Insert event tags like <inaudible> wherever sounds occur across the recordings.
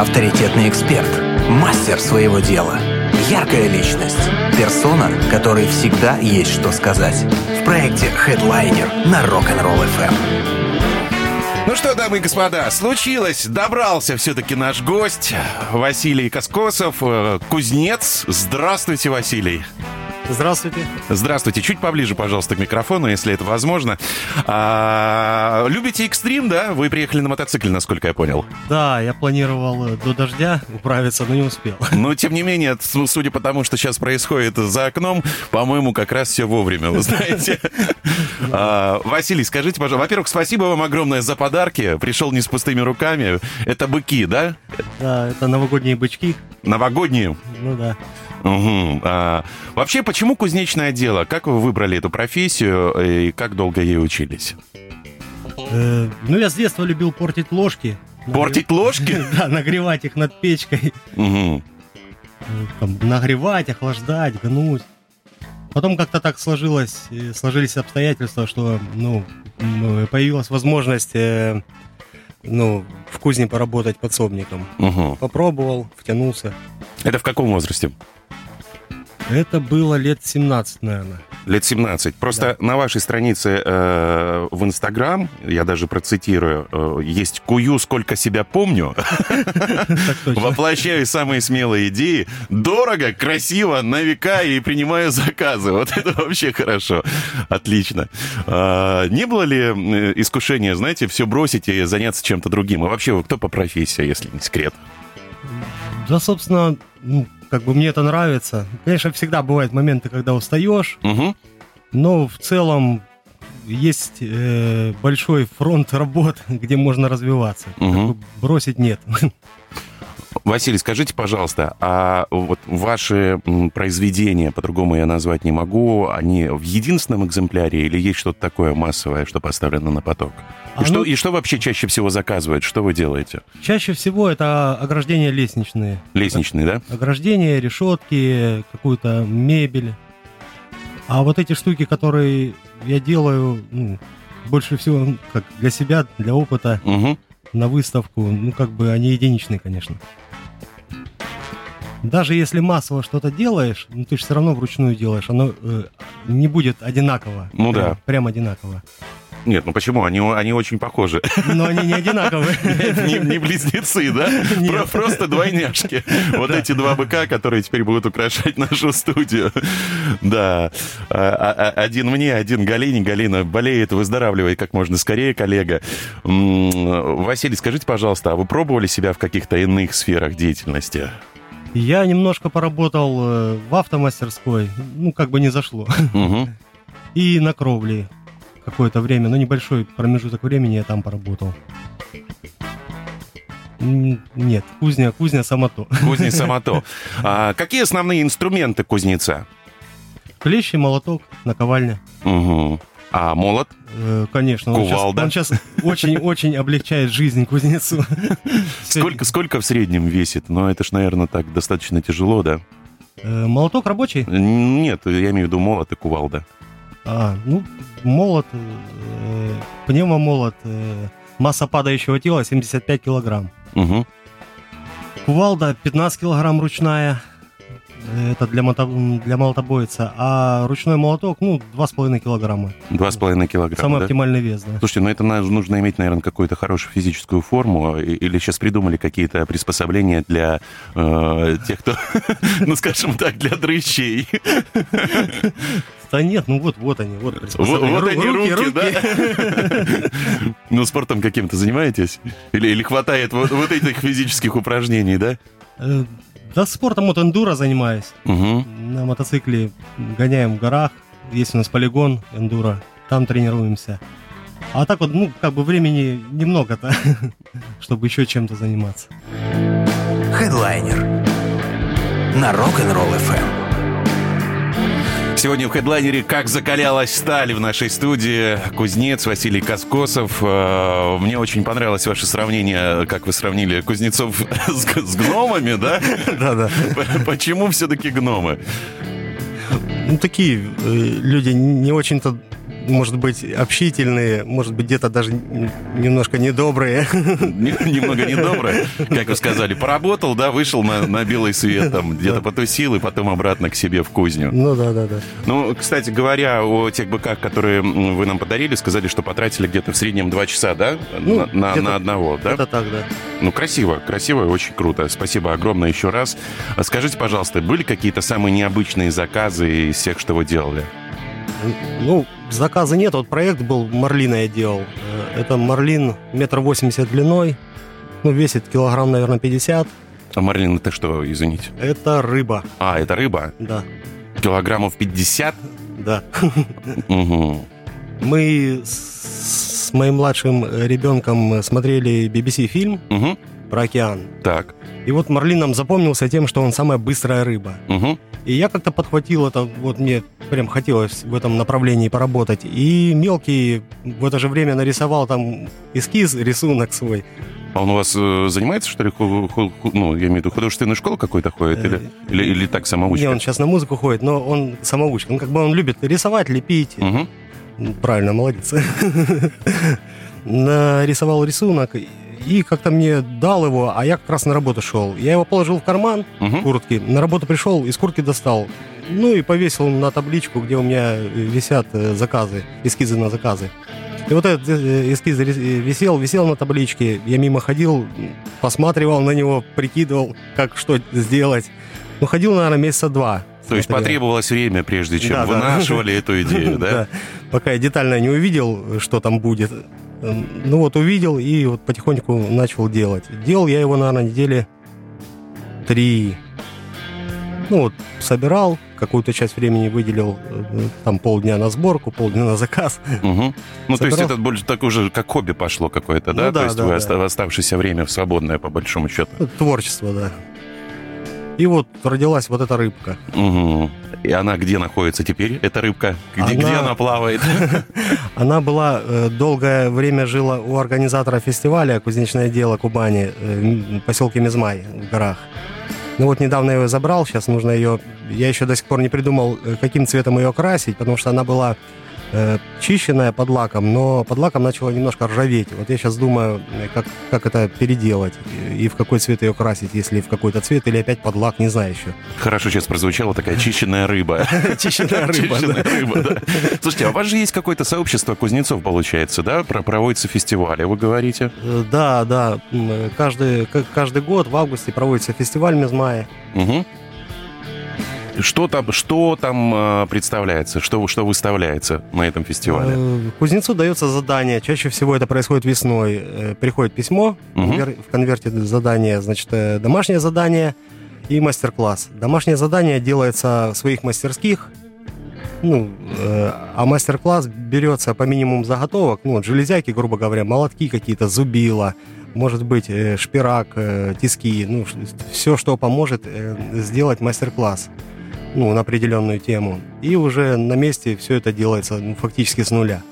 авторитетный эксперт, мастер своего дела, яркая личность, персона, которой всегда есть что сказать. В проекте Headliner на Rock'n'Roll FM. Ну что, дамы и господа, случилось, добрался все-таки наш гость Василий Коскосов, э, кузнец. Здравствуйте, Василий. Здравствуйте. Здравствуйте. Чуть поближе, пожалуйста, к микрофону, если это возможно. А, любите экстрим, да? Вы приехали на мотоцикле, насколько я понял. Да, я планировал э, до дождя управиться, но не успел. Но, тем не менее, судя по тому, что сейчас происходит за окном, по-моему, как раз все вовремя, вы знаете. <laughs> А, Василий, скажите, пожалуйста, во-первых, спасибо вам огромное за подарки. Пришел не с пустыми руками. Это быки, да? Да, это новогодние бычки. Новогодние? Ну да. Угу. А, вообще, почему кузнечное дело? Как вы выбрали эту профессию и как долго ей учились? Э, ну, я с детства любил портить ложки. Портить ложки? <laughs> Да, нагревать их над печкой. Угу. Там, нагревать, охлаждать, гнуть. Потом как-то так сложилось, э, сложились обстоятельства, что ну, появилась возможность э, ну, в кузне поработать подсобником. Угу. Попробовал, втянулся. Это в каком возрасте? Это было лет 17, наверное. Лет 17. Просто да. на вашей странице э, в Инстаграм, я даже процитирую, э, есть «Кую, сколько себя помню». <laughs> Воплощаю самые смелые идеи. Дорого, красиво, на века и принимаю заказы. Вот это вообще хорошо. Отлично. А, не было ли искушения, знаете, все бросить и заняться чем-то другим? И вообще, кто по профессии, если не секрет? Да, собственно, ну, как бы мне это нравится. Конечно, всегда бывают моменты, когда устаешь, угу. но в целом есть э, большой фронт <laughs> работ, где можно развиваться. Угу. Бросить нет. <laughs> Василий, скажите, пожалуйста, а вот ваши произведения, по-другому я назвать не могу, они в единственном экземпляре или есть что-то такое массовое, что поставлено на поток? И, а что, ну, и что вообще чаще всего заказывают? Что вы делаете? Чаще всего это ограждения лестничные. Лестничные, да? Ограждения, решетки, какую-то мебель. А вот эти штуки, которые я делаю, ну, больше всего как для себя, для опыта, угу. на выставку, ну, как бы они единичные, конечно. Даже если массово что-то делаешь, ну, ты же все равно вручную делаешь, оно э, не будет одинаково. Ну прям, да. Прям одинаково. Нет, ну почему? Они, они очень похожи. Но они не одинаковые. <laughs> Не, не близнецы, да? Про, просто двойняшки. Вот эти два быка, которые теперь будут украшать нашу студию. Да. А, а, один мне, один Галине. Галина болеет, выздоравливает как можно скорее, коллега. Василий, скажите, пожалуйста, а вы пробовали себя в каких-то иных сферах деятельности? Я немножко поработал э, в автомастерской, ну, как бы не зашло. Угу. <laughs> И на кровле какое-то время, но небольшой промежуток времени я там поработал. Нет, кузня, кузня самото. <laughs> Кузня самото. А какие основные инструменты кузнеца? Клещи, молоток, наковальня. Угу. А молот? Э, конечно. Кувалда. Он сейчас очень-очень облегчает жизнь кузнецу. Сколько, сколько в среднем весит? Ну, это ж, наверное, так достаточно тяжело, да? Э, молоток рабочий? Нет, я имею в виду молот и кувалда. А, ну, молот, э, пневмомолот, э, масса падающего тела 75 килограмм. Угу. Кувалда 15 килограмм ручная, это для, мото... для молотобойца. А ручной молоток, ну, 2,5 килограмма. 2,5 килограмма, Самый да? оптимальный вес, да. Слушайте, ну это нужно иметь, наверное, какую-то хорошую физическую форму. Или сейчас придумали какие-то приспособления для э, тех, кто, <laughs> ну, скажем так, для дрыщей. Да нет, ну вот, вот они, вот Вот, вот они руки, руки, да? <laughs> Ну, спортом каким-то занимаетесь? Или, или хватает вот, вот этих физических упражнений, да? Да, спортом вот эндуро занимаюсь. Угу. На мотоцикле гоняем в горах. Есть у нас полигон эндуро. Там тренируемся. А так вот, ну, как бы времени немного-то, <laughs> чтобы еще чем-то заниматься. Хедлайнер на Rock'n'Roll FM. Сегодня в хедлайнере «Как закалялась сталь» в нашей студии. Кузнец Василий Коскосов. Э, мне очень понравилось ваше сравнение, как вы сравнили кузнецов <laughs> с, с гномами, да? <laughs> Да-да. Почему все-таки гномы? Ну, такие э, люди не очень-то может быть, общительные, может быть, где-то даже немножко недобрые. Немного недобрые, как вы сказали. Поработал, да, вышел на, на белый свет, там, где-то потусил, и потом обратно к себе в кузню. Ну, да, да, да. Ну, кстати говоря, о тех быках, которые вы нам подарили, сказали, что потратили где-то в среднем два часа, да? Ну, на, на, на одного, да? Это так, да. Ну, красиво, красиво и очень круто. Спасибо огромное еще раз. А Скажите, пожалуйста, были какие-то самые необычные заказы из всех, что вы делали? Ну, заказа нет. Вот проект был, Марлина я делал. Э, Это Марлин метр восемьдесят длиной. Ну, весит килограмм, наверное, 50. А Марлин, это что, извините? Это рыба, А, это рыба? да. Килограммов 50? Да. Угу. Мы с с моим младшим ребенком смотрели BBC фильм Угу. про океан. Так. И вот Марлин нам запомнился тем, что он самая быстрая рыба. Угу. И я как-то подхватил это, вот мне прям хотелось в этом направлении поработать. И мелкий в это же время нарисовал там эскиз, рисунок свой. А он у вас э, занимается, что ли, ху- ху- ху- ну, я имею в виду, художественную школу какой-то ходит? Или, или, или так самоучка? Не, он сейчас на музыку ходит, но он самоучка. Ну, как бы он любит рисовать, лепить. Мгм. Правильно, молодец. <laughs> Нарисовал рисунок и как-то мне дал его, а я как раз на работу шел. Я его положил в карман Мгм. куртки, на работу пришел, из куртки достал. Ну и повесил на табличку, где у меня э, висят э, заказы, эскизы на заказы. И вот этот э, эскиз висел, висел на табличке. Я мимо ходил, посматривал на него, прикидывал, как что сделать. Ну, ходил, наверное, месяца два. То есть потребовалось время, прежде чем Да, да. вынашивали эту <laughs> идею, да? Пока я детально не увидел, что там будет. Эм, Ну вот увидел и вот потихоньку начал делать. Делал я его, наверное, недели три. Ну вот, собирал, какую-то часть времени выделил, э, там полдня на сборку, полдня на заказ. Мгм. Ну, то есть Собирал. это больше так уже как хобби пошло какое-то, да? Ну да, То есть да, вы да. оста- оставшееся время в свободное, по большому счету. Творчество, да. И вот родилась вот эта рыбка. Мгм. И она где находится теперь, эта рыбка? Где Она- где она плавает? <laughs> Она была э, долгое время жила у организатора фестиваля «Кузнечное дело Кубани» э, в поселке Мизмай в горах. Ну вот недавно я ее забрал, сейчас нужно ее... Я еще до сих пор не придумал, э, каким цветом ее красить, потому что она была э, чищенная под лаком, но под лаком начала немножко ржаветь. Вот я сейчас думаю, э, как, как это переделать и в какой цвет ее красить, если в какой-то цвет или опять под лак, не знаю еще. Хорошо сейчас прозвучала такая чищенная рыба. <laughs> Чищенная рыба, да. Слушайте, а у вас же есть какое-то сообщество кузнецов, получается, да? Про- Проводятся фестивали, вы говорите? Э, Да, да, э, каждый, каждый год в августе проводится фестиваль Мизмая. Мгм. Что там, что там э, представляется, что, что выставляется на этом фестивале? Э, Кузнецу дается задание. Чаще всего это происходит весной. Э, Приходит письмо, конвер- в конверте задание, значит, э, домашнее задание и мастер-класс. Домашнее задание делается в своих мастерских, ну, э, а мастер-класс берется по минимуму заготовок, ну, железяки, грубо говоря, молотки какие-то, зубила, может быть, э, шпирак, э, тиски, ну, все, что поможет э, сделать мастер-класс ну, на определенную тему. И уже на месте все это делается ну, фактически с нуля.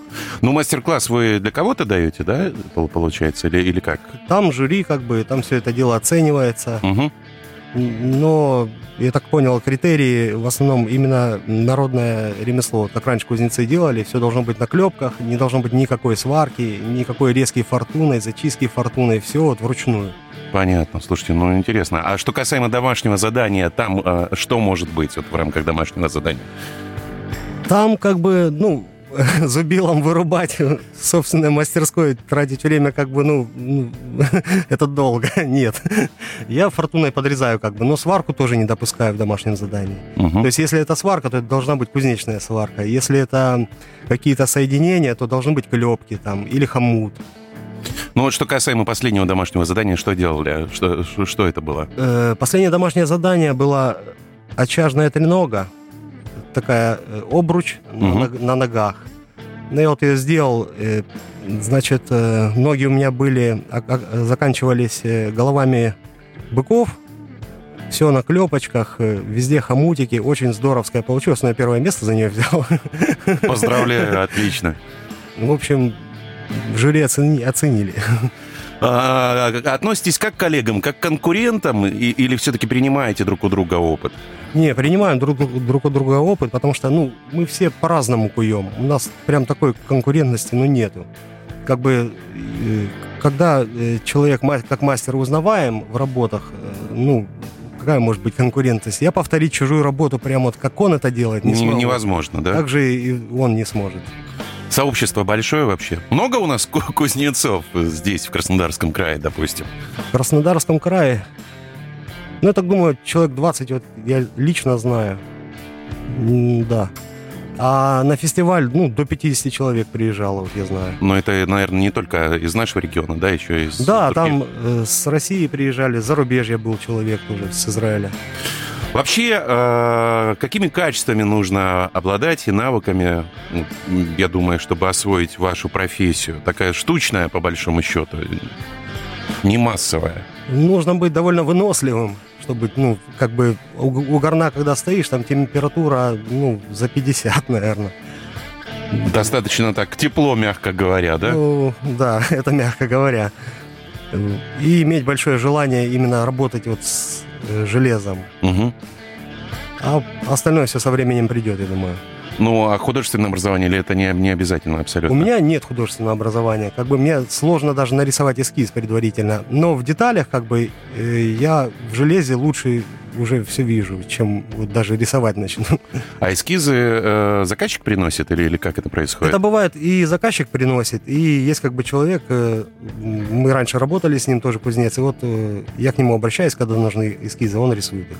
Ну, мастер-класс вы для кого-то даете, да, пол- получается, или, или как? Там жюри, как бы, там все это дело оценивается. Мгм. Но, я так понял, критерии в основном именно народное ремесло. Вот Как раньше кузнецы делали, все должно быть на клепках, не должно быть никакой сварки, никакой резкой фортуны, зачистки фортуны, все вот вручную. Понятно. Слушайте, ну интересно. А что касаемо домашнего задания, там э, что может быть вот в рамках домашнего задания? Там как бы, ну, <laughs> зубилом вырубать <laughs> собственной мастерской, тратить время как бы, ну, ну, <laughs> это долго, нет. Я фортуной подрезаю как бы, но сварку тоже не допускаю в домашнем задании. Мгм. То есть если это сварка, то это должна быть кузнечная сварка. Если это какие-то соединения, то должны быть клепки там или хомут. Ну вот что касаемо последнего домашнего задания, что делали? Что, что, что это было? Э, Последнее домашнее задание было очажная тренога, такая э, обруч на, Мгм. ног- на ногах. Ну, я вот ее сделал, э, значит, э, ноги у меня были, а- а- заканчивались головами быков, все на клепочках, везде хомутики, очень здоровская получилось, но я первое место за нее взял. Поздравляю, отлично. В общем, жюри оцени- оценили. <laughs> А, относитесь как к коллегам, как к конкурентам и, или все-таки принимаете друг у друга опыт? Не, принимаем друг, друг у друга опыт, потому что, ну, мы все по-разному куем. У нас прям такой конкурентности, ну, нету. Как бы, э, когда э, человек как мастер узнаваем в работах, э, ну, какая может быть конкурентность? Я повторить чужую работу прямо вот как он это делает не смогу. Невозможно, да? Так же и он не сможет. Сообщество большое вообще? Много у нас кузнецов здесь, в Краснодарском крае, допустим? В Краснодарском крае? Ну, я так думаю, человек 20, вот я лично знаю. Да. А на фестиваль, ну, до 50 человек приезжало, вот я знаю. Но это, наверное, не только из нашего региона, да, еще из Да, других. там э, с России приезжали, зарубежье был человек тоже, с Израиля. Вообще, э, какими качествами нужно обладать и навыками, ну, я думаю, чтобы освоить вашу профессию? Такая штучная, по большому счету, не массовая. Нужно быть довольно выносливым, чтобы, ну, как бы у, у горна, когда стоишь, там температура, ну, за 50, <laughs> наверное. Достаточно так тепло, мягко говоря, да? Ну, да, <laughs> это мягко говоря. И иметь большое желание именно работать вот с железом. Угу. А остальное все со временем придет, я думаю. Ну, а художественное образование или это не, не обязательно абсолютно? У меня нет художественного образования. Как бы мне сложно даже нарисовать эскиз предварительно. Но в деталях, как бы, э, я в железе лучше уже все вижу, чем вот даже рисовать начну. А эскизы э, заказчик приносит или, или как это происходит? Это бывает и заказчик приносит, и есть как бы человек, э, мы раньше работали с ним тоже кузнец, и вот э, я к нему обращаюсь, когда нужны эскизы, он рисует их.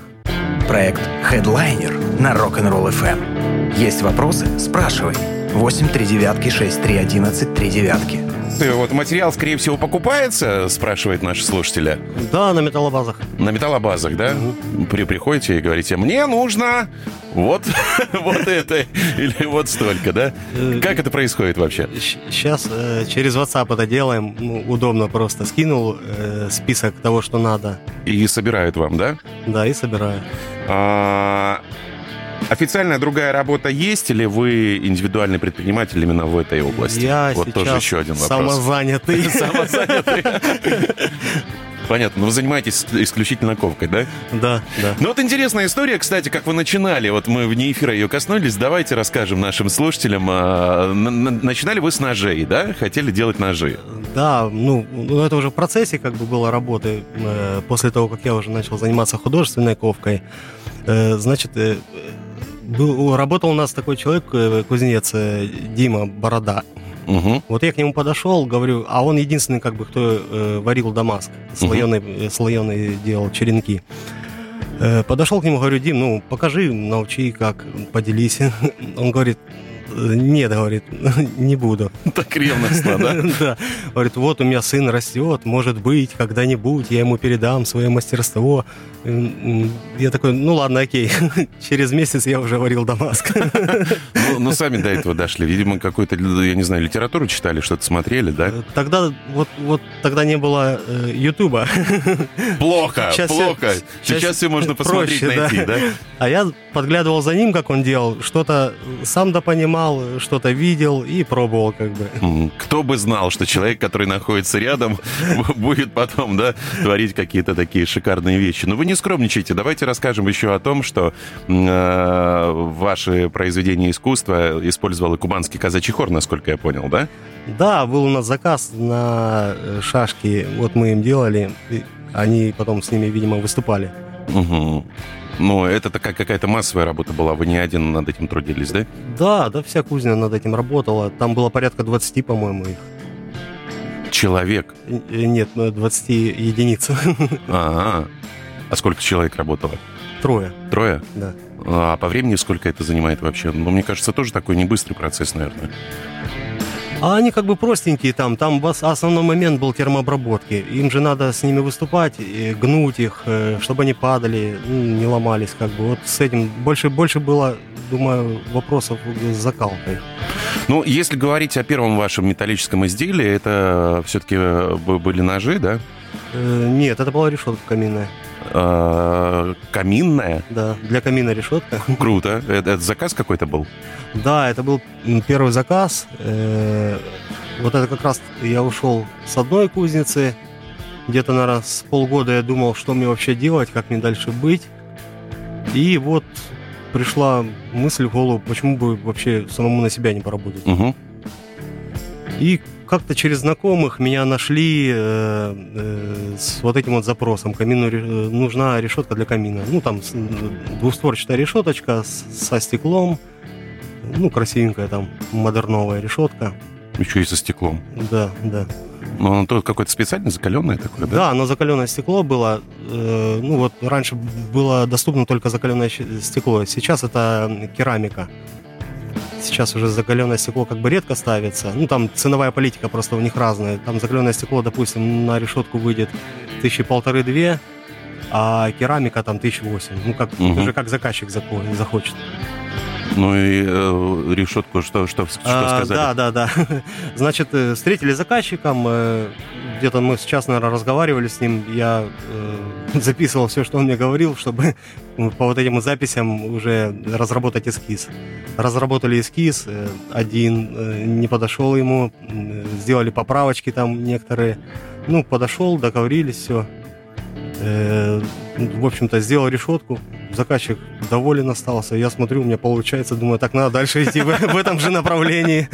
Проект Headliner на Rock'n'Roll FM. Есть вопросы? Спрашивай. 8 3 девятки 6 3 11 3 девятки. Вот материал, скорее всего, покупается, спрашивает наши слушатели. Да, на металлобазах. На металлобазах, да? Угу. При, приходите и говорите, мне нужно вот, <laughs> вот это или вот столько, да? Э, как это происходит вообще? Сейчас э, через WhatsApp это делаем. Ну, удобно просто. Скинул э, список того, что надо. И собирают вам, да? Да, и собирают. А, Официальная другая работа есть или вы индивидуальный предприниматель именно в этой области? Я вот тоже еще один вопрос. Самозанятый. <laughs> Самозанятый. Понятно, но вы занимаетесь исключительно ковкой, да? Да, да. Ну вот интересная история, кстати, как вы начинали, вот мы вне эфира ее коснулись, давайте расскажем нашим слушателям. А, начинали вы с ножей, да? Хотели делать ножи? Да, ну, ну это уже в процессе как бы было работы, э, после того, как я уже начал заниматься художественной ковкой. Э, значит, э, был, работал у нас такой человек, э, кузнец э, Дима Борода. Угу. Вот я к нему подошел, говорю, а он единственный, как бы, кто э, варил Дамаск, слоеный, угу. слоеный делал черенки. Э, подошел к нему, говорю, Дим, ну покажи, научи, как, поделись. <laughs> Он говорит, нет, говорит, <laughs> не буду. Так ревностно, да? <laughs> Да. Говорит, вот у меня сын растет, может быть, когда-нибудь я ему передам свое мастерство. Я такой, ну ладно, окей. <laughs> Через месяц я уже варил Дамаск. Ну, ну, сами до этого дошли. Видимо, какую-то, я не знаю, литературу читали, что-то смотрели, да? Тогда, вот, вот тогда не было э, Ютуба. Плохо, плохо. Сейчас, все можно посмотреть, найти, да? А я подглядывал за ним, как он делал. Что-то сам допонимал, что-то видел и пробовал как бы. Кто бы знал, что человек, который находится рядом, <laughs> будет потом, да, творить какие-то такие шикарные вещи. Но вы не скромничайте. Давайте расскажем еще о том, что э, ваши произведения искусства использовал и кубанский казачий хор, насколько я понял, да? Да, был у нас заказ на э, шашки. Вот мы им делали. Они потом с ними, видимо, выступали. Угу. Ну, это такая какая-то массовая работа была. Вы не один над этим трудились, да? Да, да, вся кузня над этим работала. Там было порядка 20, по-моему, их. Человек? Э, нет, 20 единиц. Ага. <laughs> А сколько человек работало? Трое. Трое? Да. А по времени сколько это занимает вообще? Ну, мне кажется, тоже такой не быстрый процесс, наверное. А они как бы простенькие там. Там основной момент был термообработки. Им же надо с ними выступать, гнуть их, э, чтобы они падали, ну, не ломались. Как бы вот с этим больше, больше было, думаю, вопросов с закалкой. Ну, если говорить о первом вашем металлическом изделии, это все-таки э, были ножи, да? Э, нет, это была решетка каминная. Э, каминная? Да, для камина решетка. Круто. Это, это заказ какой-то был? Да, это был первый заказ. Э, вот это как раз я ушел с одной кузницы, Где-то, наверное, с полгода я думал, что мне вообще делать, как мне дальше быть. И вот пришла мысль в голову, почему бы вообще самому на себя не поработать. Угу. И как-то через знакомых меня нашли э, э, с вот этим вот запросом. Камину э, нужна решетка для камина. Ну, там двухстворчатая решеточка с- со стеклом. Ну, красивенькая там модерновая решетка. Еще и со стеклом. Да, да. Но оно то какое-то специально закаленное такое, да? Да, оно закаленное стекло было. э, ну вот раньше было доступно только закаленное стекло. Сейчас это керамика. Сейчас уже закаленное стекло как бы редко ставится. Ну там ценовая политика просто у них разная. Там закаленное стекло, допустим, на решетку выйдет тысячи полторы-две, а керамика там тысяч восемь. Ну как Мгм. уже как заказчик захочет. Ну и э, решетку что, что, что А, сказали? Да, да, да. <laughs> Значит, э, встретили заказчиком. э, Где-то мы сейчас, наверное, разговаривали с ним. Я э, <laughs> записывал все, что он мне говорил, чтобы <laughs> по вот этим записям уже разработать эскиз. Разработали эскиз. э, Один э, не подошел ему. м, Сделали поправочки там некоторые. Ну, подошел, договорились, все. В общем-то, сделал решетку. Заказчик доволен остался. Я смотрю, у меня получается. Думаю, так надо дальше идти в, этом же направлении.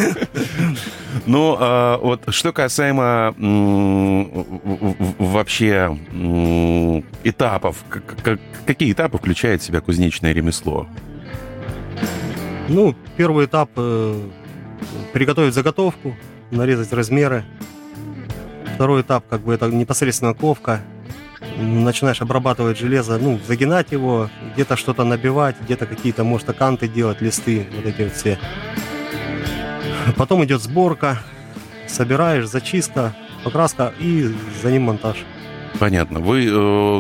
Ну, а, вот что касаемо вообще этапов, какие этапы включает в себя кузнечное ремесло? Ну, первый этап э, приготовить заготовку, нарезать размеры. Второй этап, как бы это непосредственно ковка. Начинаешь обрабатывать железо, ну, загинать его, где-то что-то набивать, где-то какие-то, может, аканты делать, листы, вот эти вот все. Потом идет сборка, собираешь, зачистка, покраска и за ним монтаж. Понятно. Вы, э,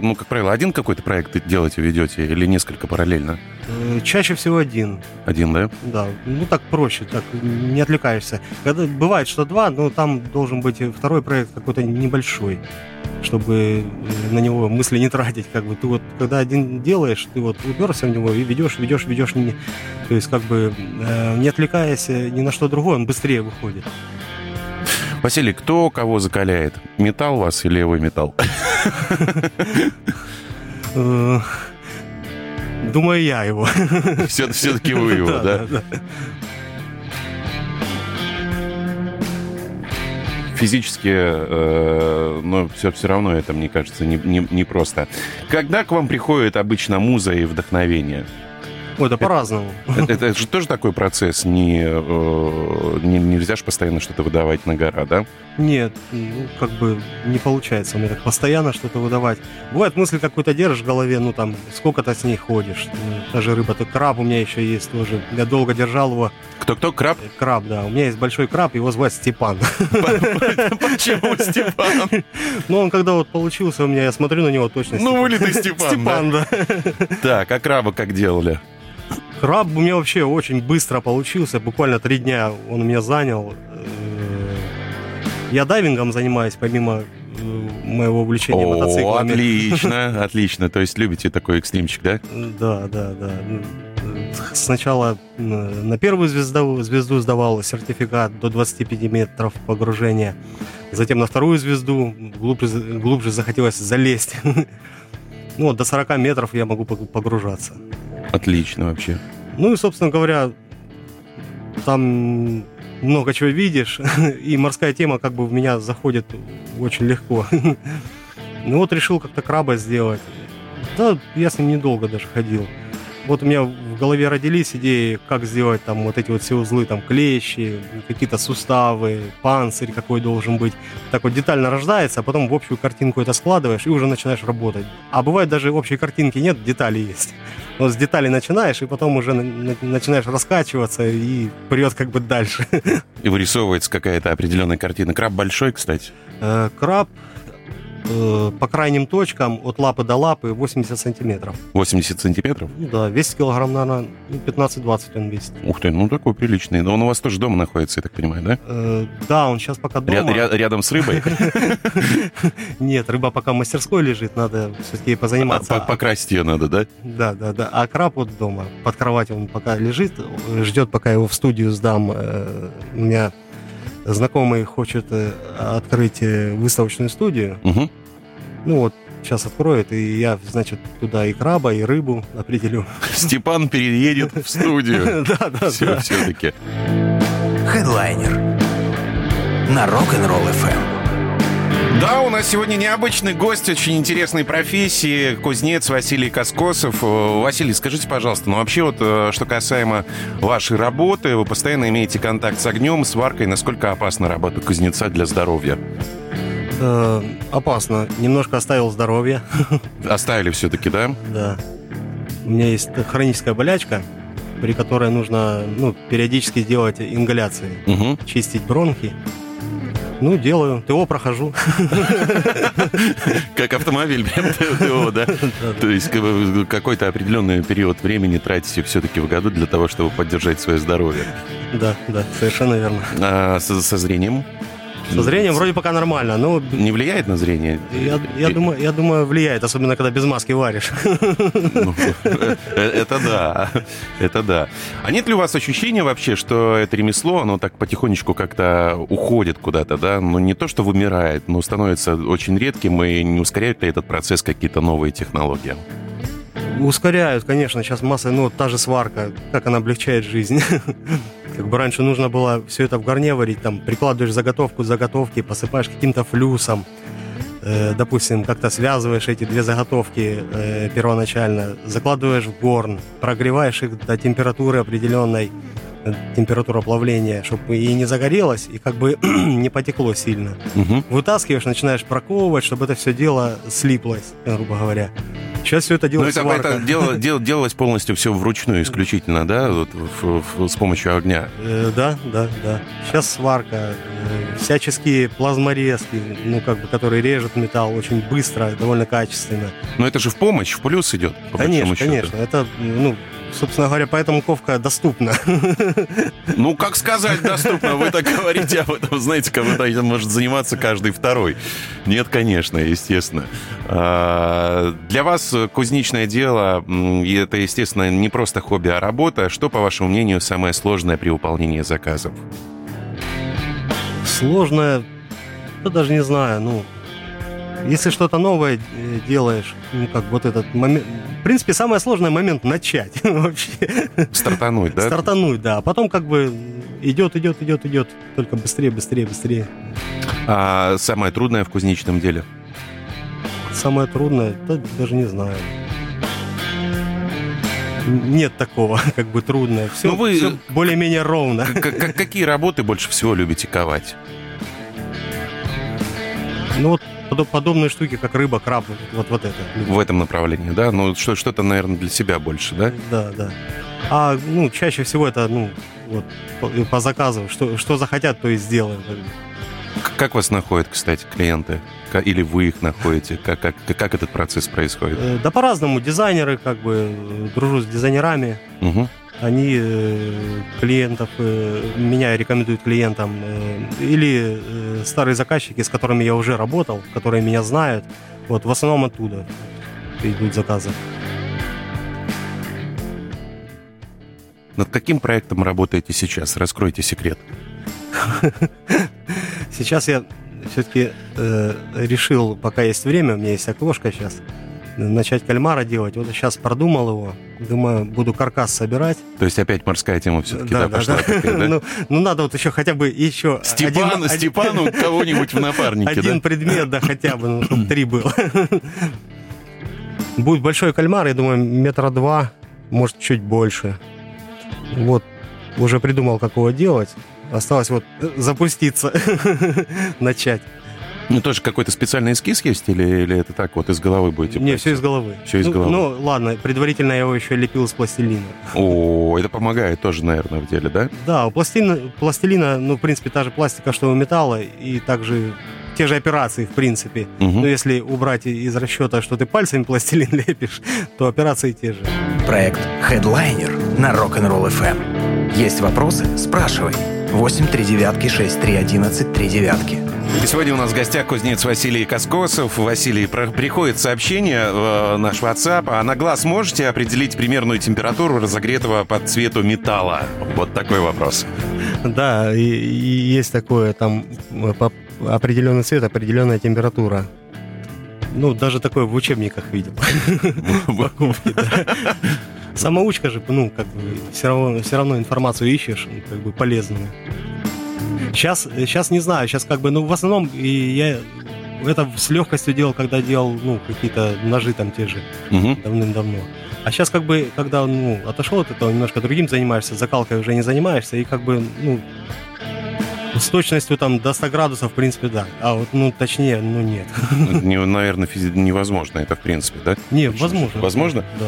ну, как правило, один какой-то проект делаете, ведете или несколько параллельно? Э, Чаще всего один. Один, да? Да, ну так проще, так не отвлекаешься. Когда бывает, что два, но там должен быть второй проект какой-то небольшой, чтобы э, на него мысли не тратить. Как бы ты вот когда один делаешь, ты вот уперся в него и ведешь, ведешь, ведешь, не- то есть как бы э, не отвлекаясь ни на что другое, он быстрее выходит. Василий, кто кого закаляет? Металл вас или вы металл? Э, Думаю, я его. Все- Все-таки вы его, да? да. Физически, э, но все, все равно это, мне кажется, не, не, не просто. Когда к вам приходит обычно муза и вдохновение? Ой, да по-разному. Это, это же тоже такой процесс, не, э, не- нельзя же постоянно что-то выдавать на гора, да? Нет, ну, как бы не получается мне так постоянно что-то выдавать. Бывает, мысль какую-то держишь в голове, ну там, сколько ты с ней ходишь. Ну, Даже рыба, то краб у меня еще есть тоже. Я долго держал его. Кто-кто? Краб? Э, Краб, да. У меня есть большой краб, его звать Степан. Почему Степан? <laughs> Но он когда вот получился у меня, я смотрю на него точно. Ну, вылитый Степан, <laughs> Степан, да. Так, а краба как делали? Краб у меня вообще очень быстро получился. Буквально три дня он у меня занял. Э, Я дайвингом занимаюсь, помимо э, моего увлечения О, мотоциклами. отлично, <laughs> отлично. То есть любите такой экстримчик, да? Да, да, да. Сначала на первую звезду, звезду сдавал сертификат до 25 метров погружения. Затем на вторую звезду глубже, глубже захотелось залезть. <laughs> Ну, до 40 метров я могу пог- погружаться. Отлично вообще. Ну и, собственно говоря, там много чего видишь, <laughs> и морская тема как бы в меня заходит очень легко. <laughs> Ну вот решил как-то краба сделать. Да, я с ним недолго даже ходил. Вот у меня в голове родились идеи, как сделать там вот эти вот все узлы, там клещи, какие-то суставы, панцирь какой должен быть. Так вот детально рождается, а потом в общую картинку это складываешь и уже начинаешь работать. А бывает даже общей картинки нет, детали есть. <laughs> Вот с деталей начинаешь, и потом уже на- на- начинаешь раскачиваться и прет как бы дальше. <laughs> И вырисовывается какая-то определенная картина. Краб большой, кстати. Э, Краб э, по крайним точкам от лапы до лапы 80 сантиметров. 80 сантиметров. Ну да, весит килограмм, наверное, ну, 15-20 он весит. Ух ты, ну такой приличный. Но он у вас тоже дома находится, я так понимаю, да? Э, да, он сейчас пока дома. ря- рядом с рыбой. <laughs> Нет, рыба пока в мастерской лежит, надо все-таки ей позаниматься. По- Покрасить ее надо, да? Да, да, да. А краб вот дома, под кроватью он пока лежит, ждет, пока его в студию сдам. Э, У меня знакомый хочет э, открыть э, выставочную студию. Угу. Ну вот, сейчас откроет, и я, значит, туда и краба, и рыбу определю. Степан переедет в студию. <laughs> Да, да, Все, да. все-таки. Хедлайнер на Rock'n'Roll FM. Да, у нас сегодня необычный гость очень интересной профессии, кузнец Василий Коскосов. Э, Василий, скажите, пожалуйста, ну вообще вот, э, что касаемо вашей работы, вы постоянно имеете контакт с огнем, с варкой. Насколько опасна работа кузнеца для здоровья? Э, Опасно. Немножко оставил здоровье. <laughs> Оставили все-таки, да? Да. У меня есть хроническая болячка, при которой нужно ну, периодически делать ингаляции, Угу. чистить бронхи. Ну, делаю. ТО прохожу. Как автомобиль <laughs> ТО, да? То есть какой-то определенный период времени тратите все-таки в году для того, чтобы поддержать свое здоровье. Да, да, совершенно верно. А со зрением? Со зрением вроде пока нормально, но Не влияет на зрение? я, я думаю, я думаю, влияет, особенно когда без маски варишь. Ну, э, Это да, это да. А нет ли у вас ощущения вообще, что это ремесло, оно так потихонечку как-то уходит куда-то, да? Ну, не то, что вымирает, но становится очень редким, и не ускоряют ли этот процесс какие-то новые технологии? Ускоряют, конечно, сейчас масса, ну, та же сварка, как она облегчает жизнь. Как бы раньше нужно было все это в горне варить, там, прикладываешь заготовку к заготовке, посыпаешь каким-то флюсом, э, допустим, как-то связываешь эти две заготовки э, первоначально, закладываешь в горн, прогреваешь их до температуры определенной, температура плавления, чтобы и не загорелось, и как бы <clears throat> не потекло сильно. Мгм. Вытаскиваешь, начинаешь проковывать, чтобы это все дело слиплось, грубо говоря. Сейчас все это Ну, делает это, это дело- дел- <laughs> делалось полностью все вручную исключительно, да, вот в- в- с помощью огня. Э, да, да, да. Сейчас сварка, э, всяческие плазморезки, ну, как бы, которые режут металл очень быстро, довольно качественно. Но это же в помощь, в плюс идет, по конечно, конечно. Это, ну, собственно говоря, поэтому ковка доступна. <laughs> Ну, как сказать доступно? Вы так говорите об этом, знаете, как будто этим может заниматься каждый второй. Нет, конечно, естественно. А, Для вас кузнечное дело, и это, естественно, не просто хобби, а работа. Что, по вашему мнению, самое сложное при выполнении заказов? Сложное, да даже не знаю, ну, если что-то новое э, делаешь, ну, как вот этот момент... В принципе, самое сложное момент начать <laughs> вообще. Стартануть, да? Стартануть, да. А потом как бы идет, идет, идет, идет. Только быстрее, быстрее, быстрее. А самое трудное в кузнечном деле? Самое трудное, да, даже не знаю. Нет такого, <laughs> как бы трудное. Все, Ну, вы- более-менее ровно. Какие работы больше всего любите ковать? Ну вот подо- подобные штуки, как рыба, краб, вот, вот это. В этом направлении, да? Ну, что- что-то, наверное, для себя больше, да? Да, да. А, ну, чаще всего это, ну, вот, по, по заказу. Что, что захотят, то и сделаем. как вас находят, кстати, клиенты? Или вы их находите? Как, как, как этот процесс происходит? Э, Да по-разному. Дизайнеры, как бы, э, дружу с дизайнерами. Мгм. Они э, клиентов, э, меня рекомендуют клиентам. э, Или э, старые заказчики, с которыми я уже работал, которые меня знают. Вот, в основном оттуда идут заказы. Над каким проектом работаете сейчас? Раскройте секрет. <laughs> Сейчас я все-таки решил, пока есть время, у меня есть окошко сейчас, начать кальмара делать. Вот сейчас продумал его. Думаю, буду каркас собирать. То есть опять морская тема все-таки да, пошла такая, да? ну, ну, надо вот еще хотя бы еще... Степану, один- один- Степану <laughs> кого-нибудь в напарнике, Один да? предмет, да, хотя бы, ну, чтобы три было. <laughs> Будет большой кальмар, я думаю, метра два, может, чуть больше. Вот, уже придумал, как его делать. Осталось вот э, запуститься, <laughs> начать. Ну, тоже какой-то специальный эскиз есть или, или это так вот из головы будете? Не, брать? все из головы. Всё из Ну, головы. Ну, ладно, предварительно я его еще лепил из пластилина. О, это помогает тоже, наверное, в деле, да? Да, у пластилина, пластилина, ну, в принципе, та же пластика, что у металла, и также те же операции, в принципе. Мгм. Но если убрать из расчета, что ты пальцами пластилин <laughs> лепишь, то операции те же. Проект Headliner на Rock'n'Roll FM. Есть вопросы? Спрашивай. 8 3 девятки 6 3 11 3 девятки. И сегодня у нас в гостях кузнец Василий Коскосов. Василий, приходит сообщение в наш WhatsApp. А на глаз можете определить примерную температуру разогретого под цвету металла? Вот такой вопрос. Да, и, и есть такое, там э, по- определенный цвет, определенная температура. Ну, даже такое в учебниках видел. <laughs> Самоучка же, ну, как бы, все равно, все равно информацию ищешь, ну, как бы, полезную. Сейчас, сейчас не знаю, сейчас как бы, ну, в основном и я это с легкостью делал, когда делал, ну, какие-то ножи там те же, Мгм. давным-давно. А сейчас как бы, когда, ну, отошел от этого, немножко другим занимаешься, закалкой уже не занимаешься, и как бы, ну, с точностью там до 100 градусов, в принципе, да. А вот, ну, точнее, ну, нет. <laughs> Не- Наверное, физи- невозможно это, в принципе, да? Не, возможно. Возможно? Да.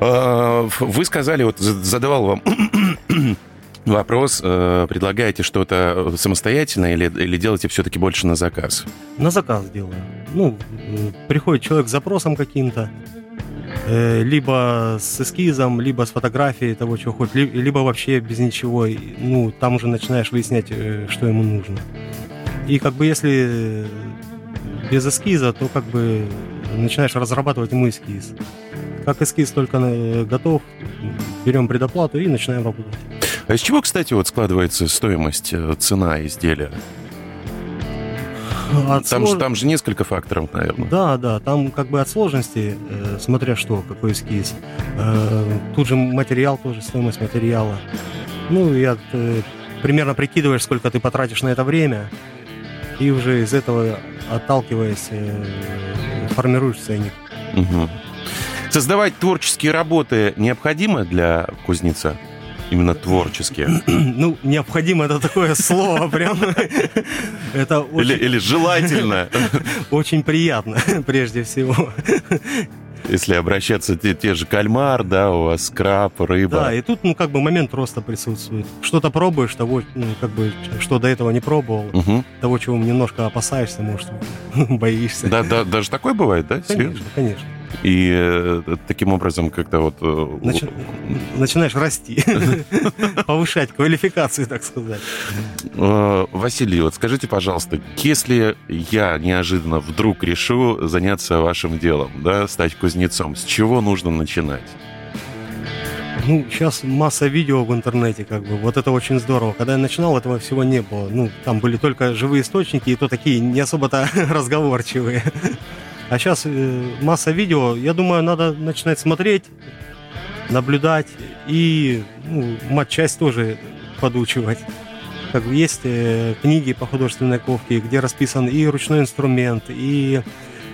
А, Вы сказали, вот за- задавал вам вопрос, э, предлагаете что-то самостоятельно или, или делаете все-таки больше на заказ? На заказ делаю. Ну, э, приходит человек с запросом каким-то, э, либо с эскизом, либо с фотографией того, чего хочет, ли- либо вообще без ничего. Ну, там уже начинаешь выяснять, э, что ему нужно. И как бы если э, без эскиза, то как бы начинаешь разрабатывать ему эскиз. Как эскиз только э, готов, берем предоплату и начинаем работать. А из чего, кстати, вот складывается стоимость, э, цена изделия? От Там, же, слож- там же несколько факторов, наверное. Да, да, там как бы от сложности, э, смотря что, какой эскиз. Э, тут же материал тоже, стоимость материала. Ну, и от, э, примерно прикидываешь, сколько ты потратишь на это время, и уже из этого, отталкиваясь, э, формируешь ценник. Мгм. Создавать творческие работы необходимо для кузнеца? Именно творческие? <clears throat> Ну, необходимо это такое слово прям. Это Или, очень, или желательно, <laughs> очень приятно, прежде всего. если обращаться те, те же кальмар, да, у вас краб, рыба. Да, и тут, ну, как бы момент роста присутствует. Что-то пробуешь, того, ну, как бы, что до этого не пробовал, Мгм. того, чего немножко опасаешься, может, <laughs> боишься. Да, да, даже такое бывает, да? Серьезно? Конечно, конечно. И э, таким образом как-то вот... э, Начи- Начинаешь расти, <laughs> повышать квалификацию, так сказать. Э, Василий, вот скажите, пожалуйста, если я неожиданно вдруг решу заняться вашим делом, да, стать кузнецом, с чего нужно начинать? Ну, сейчас масса видео в интернете, как бы, вот это очень здорово. Когда я начинал, этого всего не было. Ну, там были только живые источники, и то такие не особо-то <laughs> разговорчивые. А сейчас масса видео, я думаю, надо начинать смотреть, наблюдать и ну, матчасть тоже подучивать. Как есть э, книги по художественной ковке, где расписан и ручной инструмент, и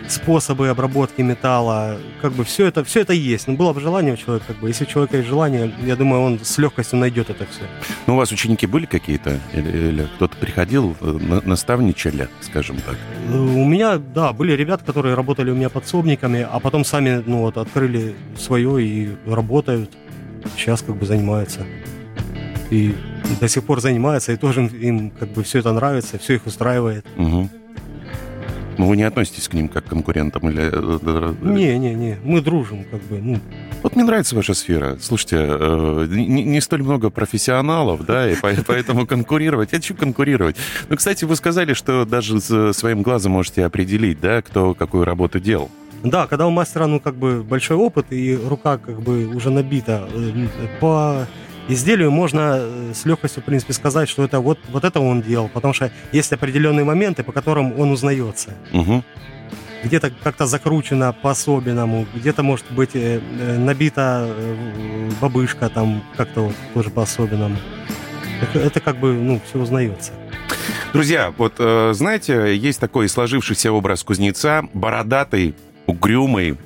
способы обработки металла, как бы все это, все это есть. Но было бы желание у человека, как бы, если у человека есть желание, я думаю, он с легкостью найдет это все. Ну, у вас ученики были какие-то? Или, или кто-то приходил, э, на- наставничали, скажем так? Э, У меня, да, были ребята, которые работали у меня подсобниками, а потом сами, ну вот, открыли свое и работают. Сейчас как бы занимаются. И до сих пор занимаются, и тоже им, как бы все это нравится, все их устраивает. Мгм. Ну, вы не относитесь к ним как к конкурентам или... э, э, Не-не-не, мы дружим, как бы, ну, Вот мне нравится ваша сфера. Слушайте, э, не, не столь много профессионалов, да, и по- <laughs> поэтому конкурировать. Я хочу конкурировать. Ну, кстати, вы сказали, что даже своим глазом можете определить, да, кто какую работу делал. Да, когда у мастера, ну, как бы большой опыт, и рука как бы уже набита, э, по изделию можно э, с легкостью, в принципе, сказать, что это вот, вот это он делал, потому что есть определенные моменты, по которым он узнается. Мгм. Где-то как-то закручено по-особенному, где-то, может быть, э, э, набита бабышка там как-то вот тоже по-особенному. Это, это как бы, ну, все узнается. Друзья, вот знаете, есть такой сложившийся образ кузнеца, бородатый, угрюмый,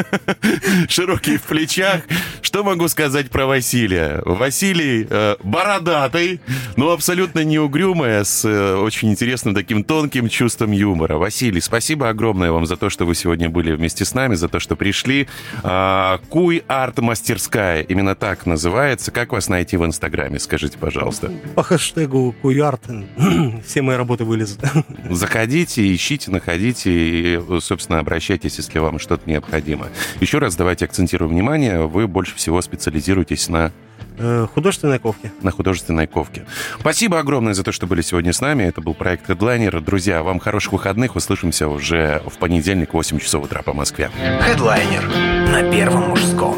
<laughs> широкий в плечах. Что могу сказать про Василия? Василий э, бородатый, но абсолютно не угрюмый, а с э, очень интересным таким тонким чувством юмора. Василий, спасибо огромное вам за то, что вы сегодня были вместе с нами, за то, что пришли. А, Куй Арт Мастерская, именно так называется. Как вас найти в Инстаграме, скажите, пожалуйста. По хэштегу Куярт <clears throat> все мои работы вылезут. Заходите, ищите, находите и, собственно, обращайтесь, если вам что-то необходимо. Еще раз давайте акцентируем внимание, вы больше всего специализируетесь на, Э, Художественной ковки. на художественной ковке. Спасибо огромное за то, что были сегодня с нами. Это был проект Headliner. Друзья, вам хороших выходных. Услышимся уже в понедельник в 8 часов утра по Москве. Хедлайнер на Первом мужском.